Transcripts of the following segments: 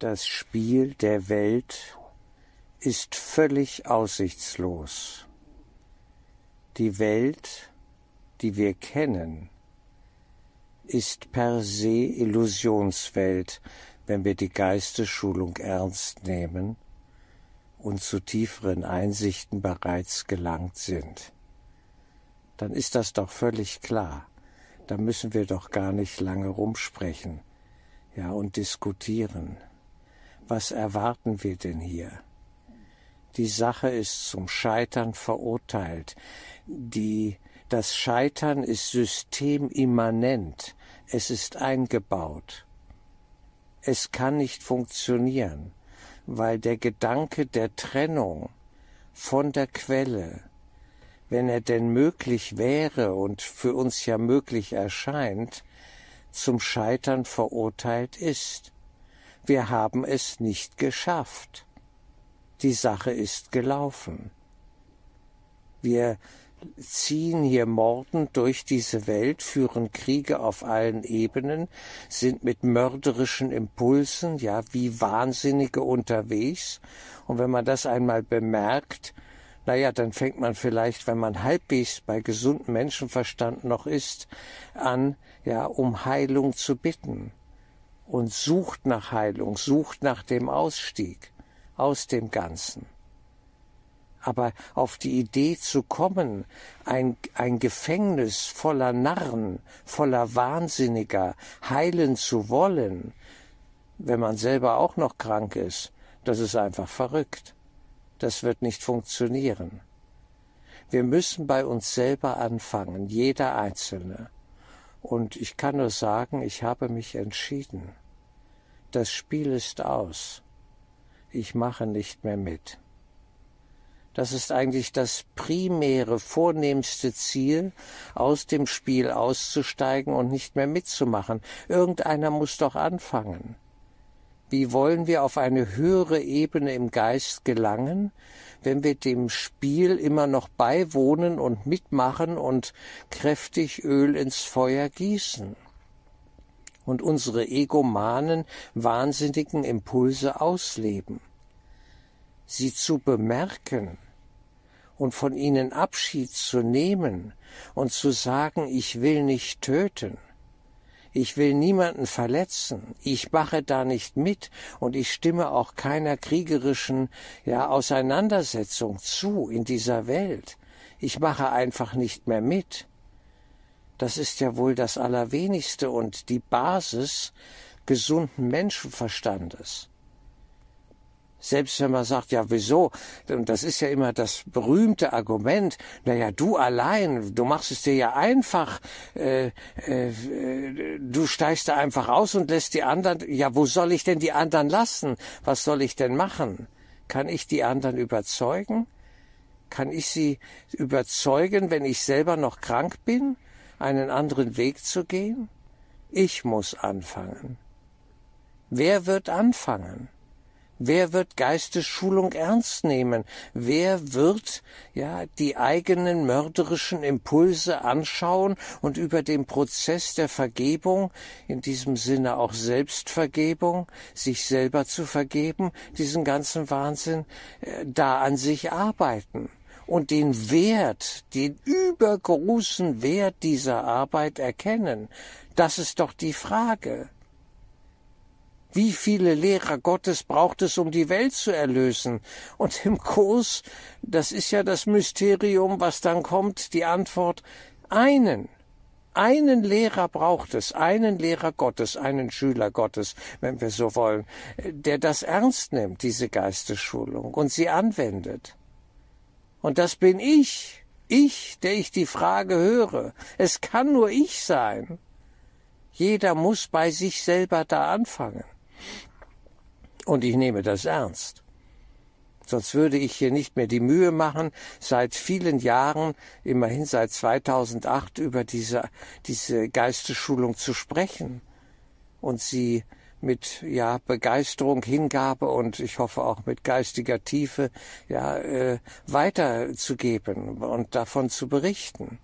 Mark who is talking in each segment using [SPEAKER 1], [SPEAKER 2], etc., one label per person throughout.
[SPEAKER 1] Das Spiel der Welt ist völlig aussichtslos. Die Welt, die wir kennen, ist per se Illusionswelt, wenn wir die Geistesschulung ernst nehmen und zu tieferen Einsichten bereits gelangt sind. Dann ist das doch völlig klar. Da müssen wir doch gar nicht lange rumsprechen, ja, und diskutieren. Was erwarten wir denn hier? Die Sache ist zum Scheitern verurteilt. Die, das Scheitern ist systemimmanent. Es ist eingebaut. Es kann nicht funktionieren, weil der Gedanke der Trennung von der Quelle, wenn er denn möglich wäre und für uns ja möglich erscheint, zum Scheitern verurteilt ist. Wir haben es nicht geschafft. Die Sache ist gelaufen. Wir ziehen hier mordend durch diese Welt, führen Kriege auf allen Ebenen, sind mit mörderischen Impulsen, ja, wie Wahnsinnige unterwegs. Und wenn man das einmal bemerkt, naja, dann fängt man vielleicht, wenn man halbwegs bei gesundem Menschenverstand noch ist, an, ja, um Heilung zu bitten und sucht nach Heilung, sucht nach dem Ausstieg aus dem Ganzen. Aber auf die Idee zu kommen, ein, ein Gefängnis voller Narren, voller Wahnsinniger heilen zu wollen, wenn man selber auch noch krank ist, das ist einfach verrückt. Das wird nicht funktionieren. Wir müssen bei uns selber anfangen, jeder Einzelne. Und ich kann nur sagen, ich habe mich entschieden. Das Spiel ist aus. Ich mache nicht mehr mit. Das ist eigentlich das primäre, vornehmste Ziel, aus dem Spiel auszusteigen und nicht mehr mitzumachen. Irgendeiner muss doch anfangen. Wie wollen wir auf eine höhere Ebene im Geist gelangen, wenn wir dem Spiel immer noch beiwohnen und mitmachen und kräftig Öl ins Feuer gießen und unsere egomanen, wahnsinnigen Impulse ausleben. Sie zu bemerken und von ihnen Abschied zu nehmen und zu sagen, ich will nicht töten, ich will niemanden verletzen. Ich mache da nicht mit und ich stimme auch keiner kriegerischen ja, Auseinandersetzung zu in dieser Welt. Ich mache einfach nicht mehr mit. Das ist ja wohl das Allerwenigste und die Basis gesunden Menschenverstandes. Selbst wenn man sagt, ja, wieso? Und das ist ja immer das berühmte Argument. Naja, du allein, du machst es dir ja einfach. Äh, äh, du steigst da einfach aus und lässt die anderen. Ja, wo soll ich denn die anderen lassen? Was soll ich denn machen? Kann ich die anderen überzeugen? Kann ich sie überzeugen, wenn ich selber noch krank bin, einen anderen Weg zu gehen? Ich muss anfangen. Wer wird anfangen? Wer wird Geistesschulung ernst nehmen? Wer wird ja die eigenen mörderischen Impulse anschauen und über den Prozess der Vergebung, in diesem Sinne auch Selbstvergebung, sich selber zu vergeben, diesen ganzen Wahnsinn, äh, da an sich arbeiten? und den Wert, den übergroßen Wert dieser Arbeit erkennen. Das ist doch die Frage. Wie viele Lehrer Gottes braucht es, um die Welt zu erlösen? Und im Kurs, das ist ja das Mysterium, was dann kommt, die Antwort, einen. Einen Lehrer braucht es, einen Lehrer Gottes, einen Schüler Gottes, wenn wir so wollen, der das ernst nimmt, diese Geistesschulung, und sie anwendet. Und das bin ich, ich, der ich die Frage höre. Es kann nur ich sein. Jeder muss bei sich selber da anfangen. Und ich nehme das ernst. Sonst würde ich hier nicht mehr die Mühe machen, seit vielen Jahren, immerhin seit 2008, über diese, diese Geistesschulung zu sprechen und sie mit ja Begeisterung, Hingabe und ich hoffe auch mit geistiger Tiefe ja äh, weiterzugeben und davon zu berichten.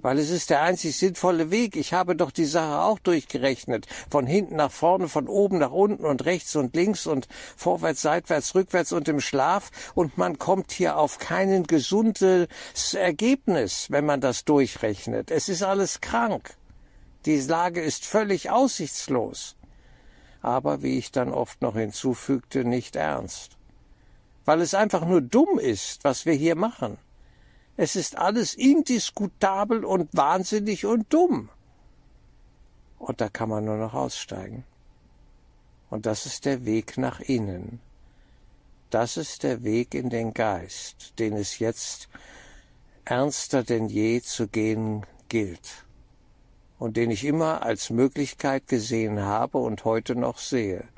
[SPEAKER 1] Weil es ist der einzig sinnvolle Weg. Ich habe doch die Sache auch durchgerechnet. Von hinten nach vorne, von oben nach unten und rechts und links und vorwärts, seitwärts, rückwärts und im Schlaf. Und man kommt hier auf kein gesundes Ergebnis, wenn man das durchrechnet. Es ist alles krank. Die Lage ist völlig aussichtslos. Aber, wie ich dann oft noch hinzufügte, nicht ernst. Weil es einfach nur dumm ist, was wir hier machen. Es ist alles indiskutabel und wahnsinnig und dumm. Und da kann man nur noch aussteigen. Und das ist der Weg nach innen. Das ist der Weg in den Geist, den es jetzt ernster denn je zu gehen gilt und den ich immer als Möglichkeit gesehen habe und heute noch sehe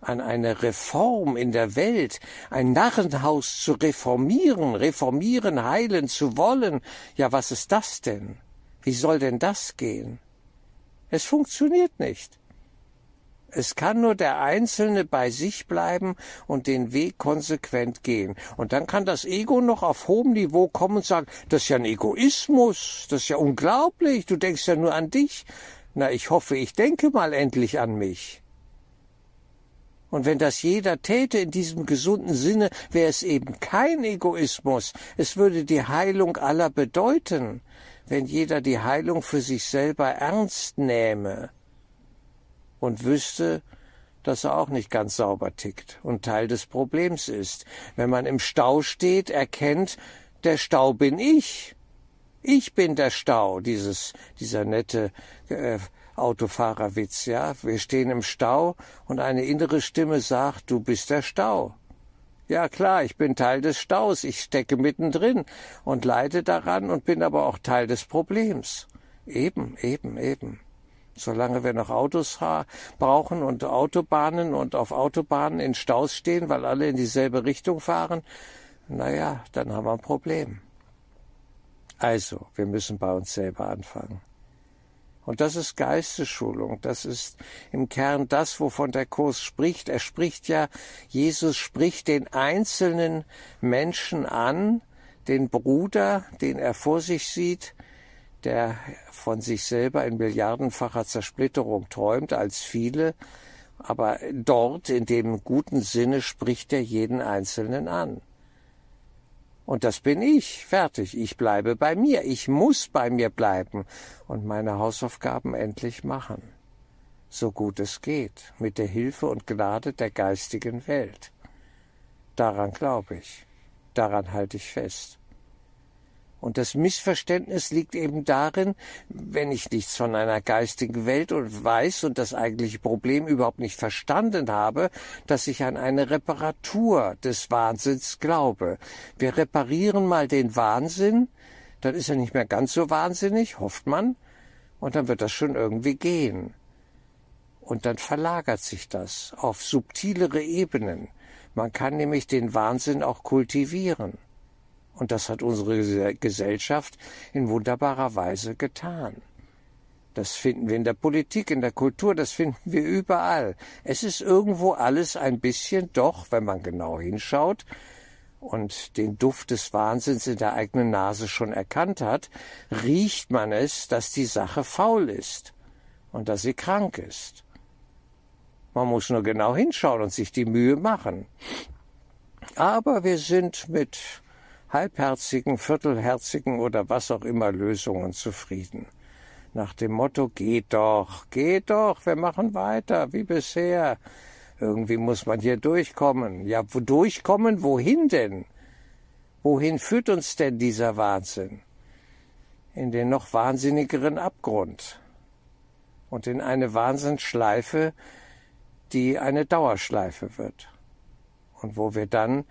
[SPEAKER 1] an eine Reform in der Welt, ein Narrenhaus zu reformieren, reformieren, heilen zu wollen. Ja, was ist das denn? Wie soll denn das gehen? Es funktioniert nicht. Es kann nur der Einzelne bei sich bleiben und den Weg konsequent gehen. Und dann kann das Ego noch auf hohem Niveau kommen und sagen, das ist ja ein Egoismus, das ist ja unglaublich, du denkst ja nur an dich. Na, ich hoffe, ich denke mal endlich an mich. Und wenn das jeder täte in diesem gesunden Sinne, wäre es eben kein Egoismus. Es würde die Heilung aller bedeuten, wenn jeder die Heilung für sich selber ernst nähme und wüsste, dass er auch nicht ganz sauber tickt und Teil des Problems ist. Wenn man im Stau steht, erkennt, der Stau bin ich. Ich bin der Stau, dieses, dieser nette äh, Autofahrerwitz, ja. Wir stehen im Stau und eine innere Stimme sagt, du bist der Stau. Ja klar, ich bin Teil des Staus, ich stecke mittendrin und leide daran und bin aber auch Teil des Problems. Eben, eben, eben. Solange wir noch Autos brauchen und Autobahnen und auf Autobahnen in Staus stehen, weil alle in dieselbe Richtung fahren, naja, dann haben wir ein Problem. Also, wir müssen bei uns selber anfangen. Und das ist Geistesschulung. Das ist im Kern das, wovon der Kurs spricht. Er spricht ja, Jesus spricht den einzelnen Menschen an, den Bruder, den er vor sich sieht, der von sich selber in milliardenfacher Zersplitterung träumt als viele, aber dort in dem guten Sinne spricht er jeden Einzelnen an. Und das bin ich. Fertig. Ich bleibe bei mir. Ich muss bei mir bleiben und meine Hausaufgaben endlich machen. So gut es geht. Mit der Hilfe und Gnade der geistigen Welt. Daran glaube ich. Daran halte ich fest. Und das Missverständnis liegt eben darin, wenn ich nichts von einer geistigen Welt und weiß und das eigentliche Problem überhaupt nicht verstanden habe, dass ich an eine Reparatur des Wahnsinns glaube. Wir reparieren mal den Wahnsinn, dann ist er nicht mehr ganz so wahnsinnig, hofft man, und dann wird das schon irgendwie gehen. Und dann verlagert sich das auf subtilere Ebenen. Man kann nämlich den Wahnsinn auch kultivieren. Und das hat unsere Gesellschaft in wunderbarer Weise getan. Das finden wir in der Politik, in der Kultur, das finden wir überall. Es ist irgendwo alles ein bisschen doch, wenn man genau hinschaut und den Duft des Wahnsinns in der eigenen Nase schon erkannt hat, riecht man es, dass die Sache faul ist und dass sie krank ist. Man muss nur genau hinschauen und sich die Mühe machen. Aber wir sind mit halbherzigen, viertelherzigen oder was auch immer Lösungen zufrieden. Nach dem Motto, geht doch, geht doch, wir machen weiter, wie bisher. Irgendwie muss man hier durchkommen. Ja, wo durchkommen, wohin denn? Wohin führt uns denn dieser Wahnsinn? In den noch wahnsinnigeren Abgrund und in eine Wahnsinnsschleife, die eine Dauerschleife wird und wo wir dann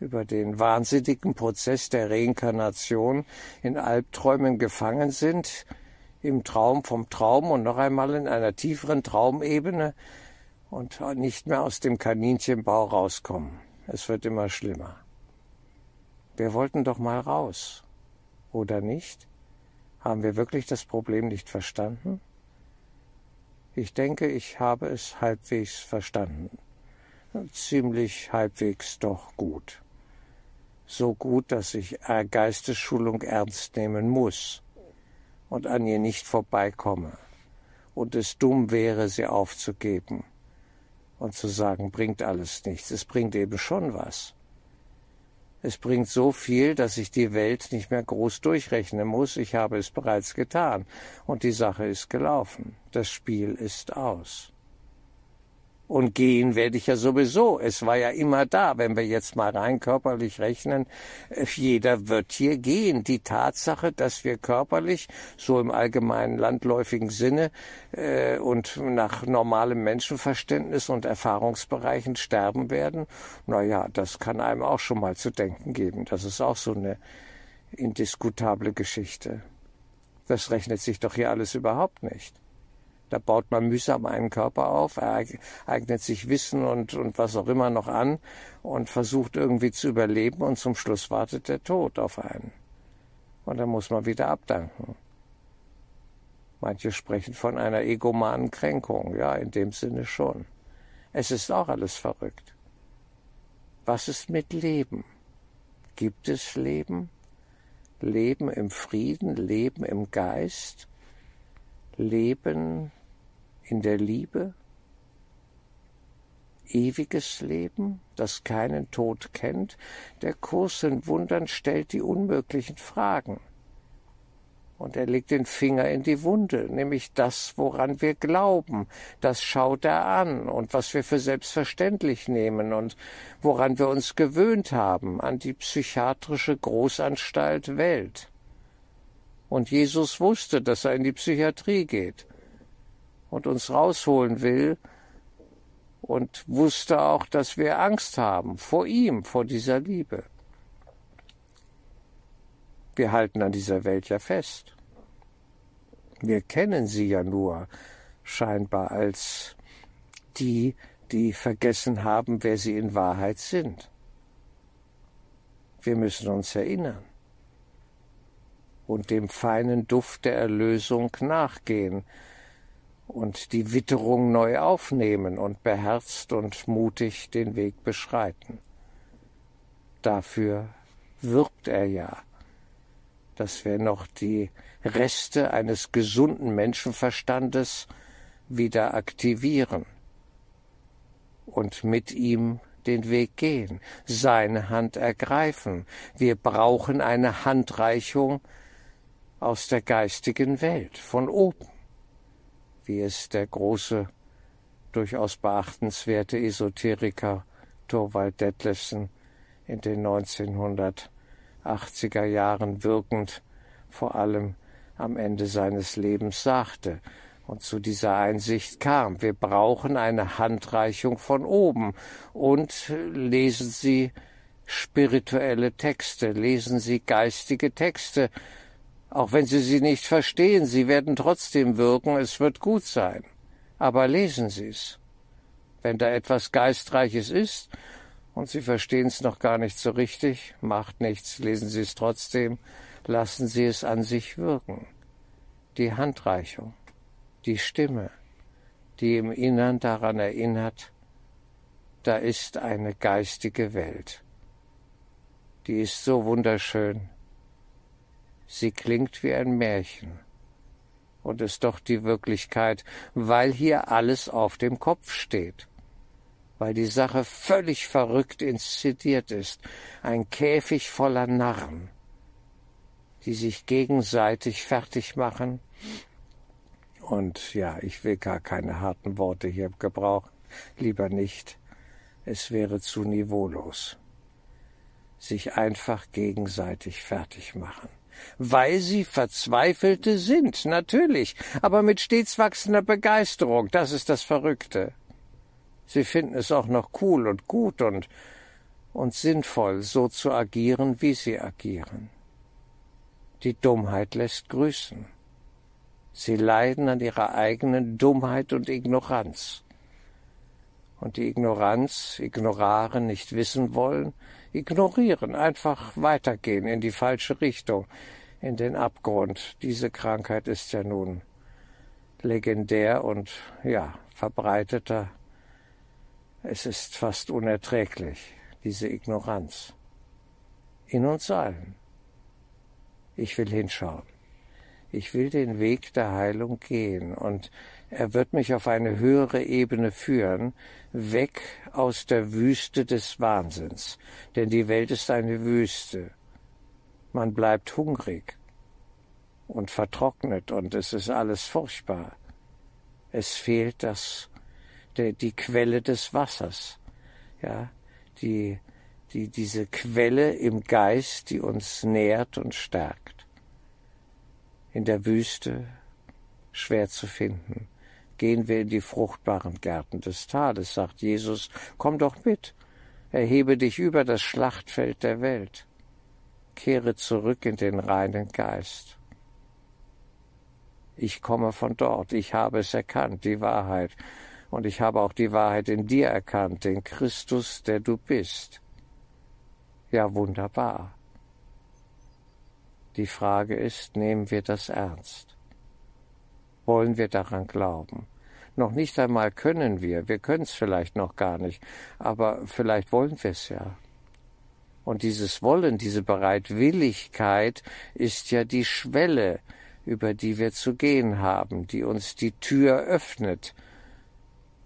[SPEAKER 1] über den wahnsinnigen Prozess der Reinkarnation in Albträumen gefangen sind, im Traum vom Traum und noch einmal in einer tieferen Traumebene und nicht mehr aus dem Kaninchenbau rauskommen. Es wird immer schlimmer. Wir wollten doch mal raus, oder nicht? Haben wir wirklich das Problem nicht verstanden? Ich denke, ich habe es halbwegs verstanden. Ziemlich halbwegs doch gut. So gut, dass ich Geistesschulung ernst nehmen muss und an ihr nicht vorbeikomme und es dumm wäre, sie aufzugeben und zu sagen, bringt alles nichts. Es bringt eben schon was. Es bringt so viel, dass ich die Welt nicht mehr groß durchrechnen muss. Ich habe es bereits getan. Und die Sache ist gelaufen. Das Spiel ist aus. Und gehen werde ich ja sowieso. Es war ja immer da, wenn wir jetzt mal rein körperlich rechnen. Äh, jeder wird hier gehen. Die Tatsache, dass wir körperlich, so im allgemeinen landläufigen Sinne äh, und nach normalem Menschenverständnis und Erfahrungsbereichen sterben werden, na ja, das kann einem auch schon mal zu denken geben. Das ist auch so eine indiskutable Geschichte. Das rechnet sich doch hier alles überhaupt nicht. Da baut man mühsam einen Körper auf, eignet sich Wissen und, und was auch immer noch an und versucht irgendwie zu überleben und zum Schluss wartet der Tod auf einen. Und dann muss man wieder abdanken. Manche sprechen von einer egomanen Kränkung. Ja, in dem Sinne schon. Es ist auch alles verrückt. Was ist mit Leben? Gibt es Leben? Leben im Frieden, Leben im Geist, Leben in der Liebe, ewiges Leben, das keinen Tod kennt, der Kurs in Wundern stellt die unmöglichen Fragen. Und er legt den Finger in die Wunde, nämlich das, woran wir glauben, das schaut er an und was wir für selbstverständlich nehmen und woran wir uns gewöhnt haben, an die psychiatrische Großanstalt Welt. Und Jesus wusste, dass er in die Psychiatrie geht und uns rausholen will und wusste auch, dass wir Angst haben vor ihm, vor dieser Liebe. Wir halten an dieser Welt ja fest. Wir kennen sie ja nur scheinbar als die, die vergessen haben, wer sie in Wahrheit sind. Wir müssen uns erinnern und dem feinen Duft der Erlösung nachgehen, und die Witterung neu aufnehmen und beherzt und mutig den Weg beschreiten. Dafür wirbt er ja, dass wir noch die Reste eines gesunden Menschenverstandes wieder aktivieren und mit ihm den Weg gehen, seine Hand ergreifen. Wir brauchen eine Handreichung aus der geistigen Welt, von oben wie es der große, durchaus beachtenswerte Esoteriker Thorvald Detlefsen in den 1980er Jahren wirkend vor allem am Ende seines Lebens sagte und zu dieser Einsicht kam. Wir brauchen eine Handreichung von oben und lesen Sie spirituelle Texte, lesen Sie geistige Texte, auch wenn Sie sie nicht verstehen, sie werden trotzdem wirken, es wird gut sein. Aber lesen Sie es. Wenn da etwas Geistreiches ist und Sie verstehen es noch gar nicht so richtig, macht nichts, lesen Sie es trotzdem, lassen Sie es an sich wirken. Die Handreichung, die Stimme, die im Innern daran erinnert, da ist eine geistige Welt. Die ist so wunderschön, Sie klingt wie ein Märchen. Und ist doch die Wirklichkeit, weil hier alles auf dem Kopf steht, weil die Sache völlig verrückt inszeniert ist, ein Käfig voller Narren, die sich gegenseitig fertig machen. Und ja, ich will gar keine harten Worte hier gebrauchen, lieber nicht, es wäre zu niveaulos. Sich einfach gegenseitig fertig machen weil sie Verzweifelte sind, natürlich, aber mit stets wachsender Begeisterung, das ist das Verrückte. Sie finden es auch noch cool und gut und, und sinnvoll, so zu agieren, wie sie agieren. Die Dummheit lässt grüßen. Sie leiden an ihrer eigenen Dummheit und Ignoranz. Und die Ignoranz, ignoraren, nicht wissen wollen, ignorieren, einfach weitergehen in die falsche Richtung, in den Abgrund. Diese Krankheit ist ja nun legendär und ja, verbreiteter. Es ist fast unerträglich, diese Ignoranz. In uns allen. Ich will hinschauen. Ich will den Weg der Heilung gehen und er wird mich auf eine höhere Ebene führen, weg aus der Wüste des Wahnsinns. Denn die Welt ist eine Wüste. Man bleibt hungrig und vertrocknet und es ist alles furchtbar. Es fehlt das, der, die Quelle des Wassers, ja, die, die, diese Quelle im Geist, die uns nährt und stärkt. In der Wüste schwer zu finden. Gehen wir in die fruchtbaren Gärten des Tales, sagt Jesus, komm doch mit, erhebe dich über das Schlachtfeld der Welt, kehre zurück in den reinen Geist. Ich komme von dort, ich habe es erkannt, die Wahrheit, und ich habe auch die Wahrheit in dir erkannt, den Christus, der du bist. Ja, wunderbar. Die Frage ist, nehmen wir das ernst? Wollen wir daran glauben? Noch nicht einmal können wir, wir können es vielleicht noch gar nicht, aber vielleicht wollen wir es ja. Und dieses Wollen, diese Bereitwilligkeit ist ja die Schwelle, über die wir zu gehen haben, die uns die Tür öffnet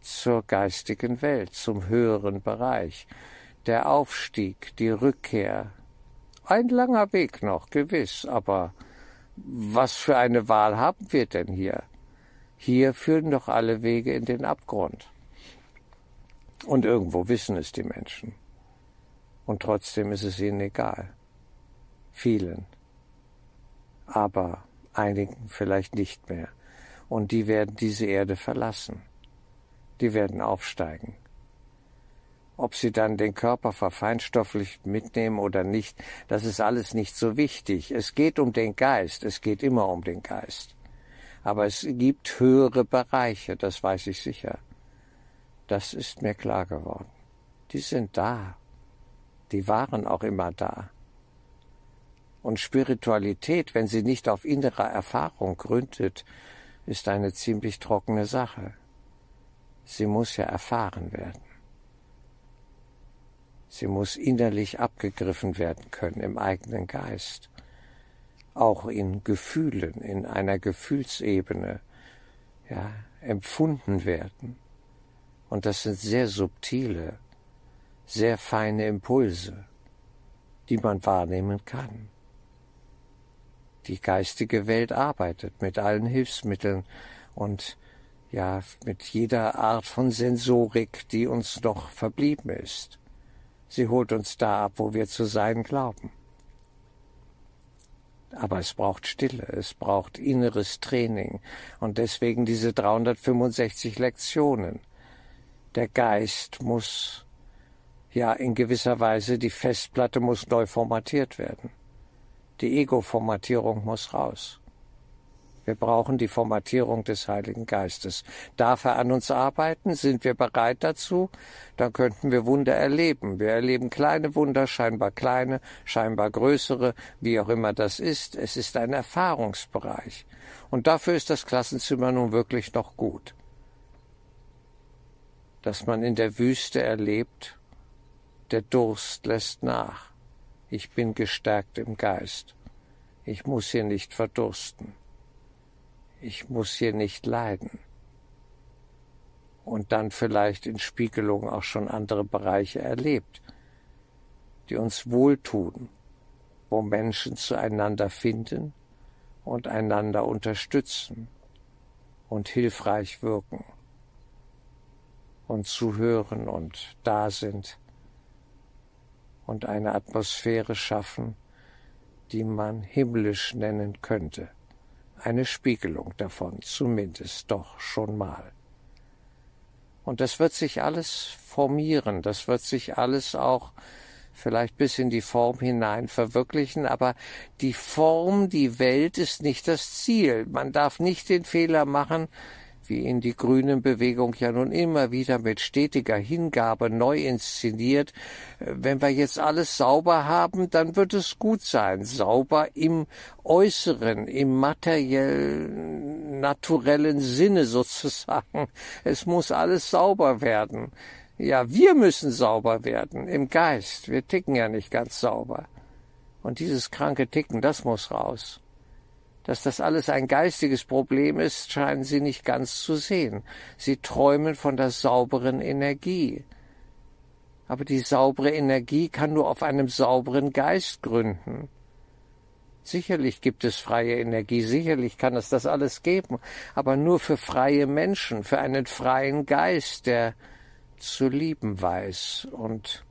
[SPEAKER 1] zur geistigen Welt, zum höheren Bereich, der Aufstieg, die Rückkehr. Ein langer Weg noch, gewiss, aber was für eine Wahl haben wir denn hier? Hier führen doch alle Wege in den Abgrund. Und irgendwo wissen es die Menschen. Und trotzdem ist es ihnen egal. Vielen. Aber einigen vielleicht nicht mehr. Und die werden diese Erde verlassen. Die werden aufsteigen. Ob sie dann den Körper verfeinstofflich mitnehmen oder nicht, das ist alles nicht so wichtig. Es geht um den Geist, es geht immer um den Geist. Aber es gibt höhere Bereiche, das weiß ich sicher. Das ist mir klar geworden. Die sind da. Die waren auch immer da. Und Spiritualität, wenn sie nicht auf innerer Erfahrung gründet, ist eine ziemlich trockene Sache. Sie muss ja erfahren werden. Sie muss innerlich abgegriffen werden können im eigenen Geist, auch in Gefühlen, in einer Gefühlsebene, ja, empfunden werden. Und das sind sehr subtile, sehr feine Impulse, die man wahrnehmen kann. Die geistige Welt arbeitet mit allen Hilfsmitteln und ja, mit jeder Art von Sensorik, die uns noch verblieben ist. Sie holt uns da ab, wo wir zu sein glauben. Aber es braucht Stille, es braucht inneres Training und deswegen diese 365 Lektionen. Der Geist muss, ja, in gewisser Weise, die Festplatte muss neu formatiert werden. Die Ego-Formatierung muss raus. Wir brauchen die Formatierung des Heiligen Geistes. Darf er an uns arbeiten? Sind wir bereit dazu? Dann könnten wir Wunder erleben. Wir erleben kleine Wunder, scheinbar kleine, scheinbar größere, wie auch immer das ist. Es ist ein Erfahrungsbereich. Und dafür ist das Klassenzimmer nun wirklich noch gut. Dass man in der Wüste erlebt, der Durst lässt nach. Ich bin gestärkt im Geist. Ich muss hier nicht verdursten. Ich muss hier nicht leiden. Und dann vielleicht in Spiegelung auch schon andere Bereiche erlebt, die uns wohltun, wo Menschen zueinander finden und einander unterstützen und hilfreich wirken und zuhören und da sind und eine Atmosphäre schaffen, die man himmlisch nennen könnte. Eine Spiegelung davon, zumindest doch schon mal. Und das wird sich alles formieren, das wird sich alles auch vielleicht bis in die Form hinein verwirklichen, aber die Form, die Welt ist nicht das Ziel. Man darf nicht den Fehler machen, wie ihn die Grünen-Bewegung ja nun immer wieder mit stetiger Hingabe neu inszeniert. Wenn wir jetzt alles sauber haben, dann wird es gut sein. Sauber im Äußeren, im materiell naturellen Sinne sozusagen. Es muss alles sauber werden. Ja, wir müssen sauber werden im Geist. Wir ticken ja nicht ganz sauber. Und dieses kranke Ticken, das muss raus. Dass das alles ein geistiges Problem ist, scheinen sie nicht ganz zu sehen. Sie träumen von der sauberen Energie. Aber die saubere Energie kann nur auf einem sauberen Geist gründen. Sicherlich gibt es freie Energie, sicherlich kann es das alles geben, aber nur für freie Menschen, für einen freien Geist, der zu lieben weiß und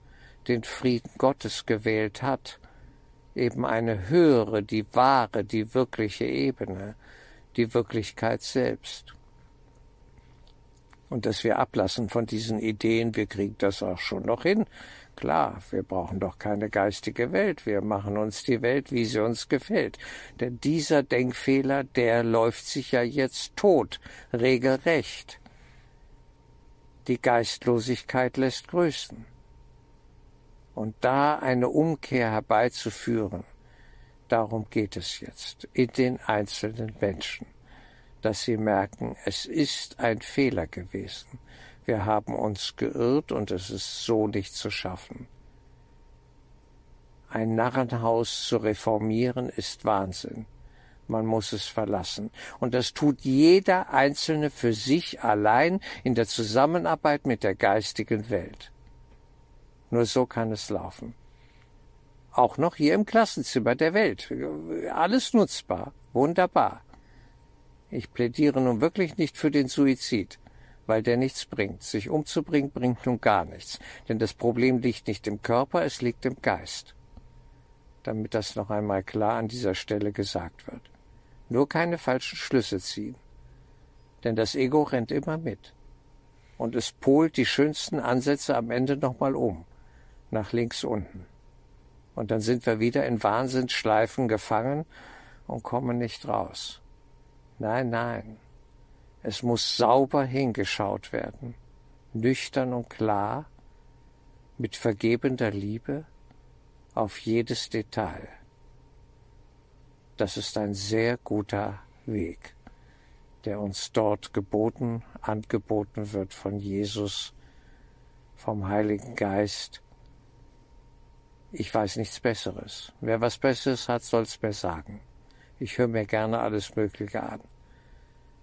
[SPEAKER 1] den Frieden Gottes gewählt hat, eben eine höhere, die wahre, die wirkliche Ebene, die Wirklichkeit selbst. Und dass wir ablassen von diesen Ideen, wir kriegen das auch schon noch hin, Klar, wir brauchen doch keine geistige Welt, wir machen uns die Welt, wie sie uns gefällt. Denn dieser Denkfehler, der läuft sich ja jetzt tot, regelrecht. Die Geistlosigkeit lässt grüßen. Und da eine Umkehr herbeizuführen, darum geht es jetzt, in den einzelnen Menschen, dass sie merken, es ist ein Fehler gewesen wir haben uns geirrt und es ist so nicht zu schaffen. Ein Narrenhaus zu reformieren ist Wahnsinn. Man muss es verlassen. Und das tut jeder Einzelne für sich allein in der Zusammenarbeit mit der geistigen Welt. Nur so kann es laufen. Auch noch hier im Klassenzimmer der Welt. Alles nutzbar. Wunderbar. Ich plädiere nun wirklich nicht für den Suizid weil der nichts bringt. Sich umzubringen bringt nun gar nichts, denn das Problem liegt nicht im Körper, es liegt im Geist. Damit das noch einmal klar an dieser Stelle gesagt wird. Nur keine falschen Schlüsse ziehen, denn das Ego rennt immer mit und es polt die schönsten Ansätze am Ende nochmal um, nach links unten. Und dann sind wir wieder in Wahnsinnsschleifen gefangen und kommen nicht raus. Nein, nein, es muss sauber hingeschaut werden, nüchtern und klar, mit vergebender Liebe auf jedes Detail. Das ist ein sehr guter Weg, der uns dort geboten, angeboten wird von Jesus, vom Heiligen Geist. Ich weiß nichts Besseres. Wer was Besseres hat, soll's mir sagen. Ich höre mir gerne alles Mögliche an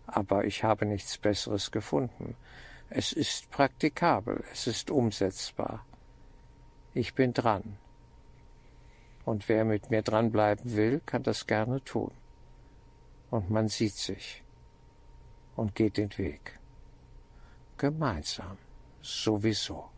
[SPEAKER 1] aber ich habe nichts Besseres gefunden. Es ist praktikabel, es ist umsetzbar. Ich bin dran. Und wer mit mir dranbleiben will, kann das gerne tun. Und man sieht sich und geht den Weg. Gemeinsam, sowieso.